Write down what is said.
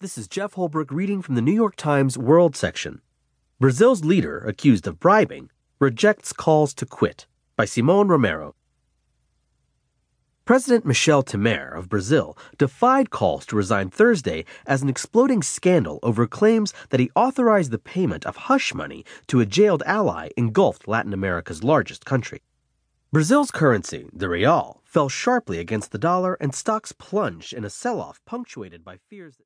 This is Jef Holbrook reading from the New York Times World section. Brazil's leader, accused of bribing, rejects calls to quit by Simon Romero. President Michel Temer of Brazil defied calls to resign Thursday as an exploding scandal over claims that he authorized the payment of hush money to a jailed ally engulfed Latin America's largest country. Brazil's currency, the real, fell sharply against the dollar and stocks plunged in a sell off punctuated by fears that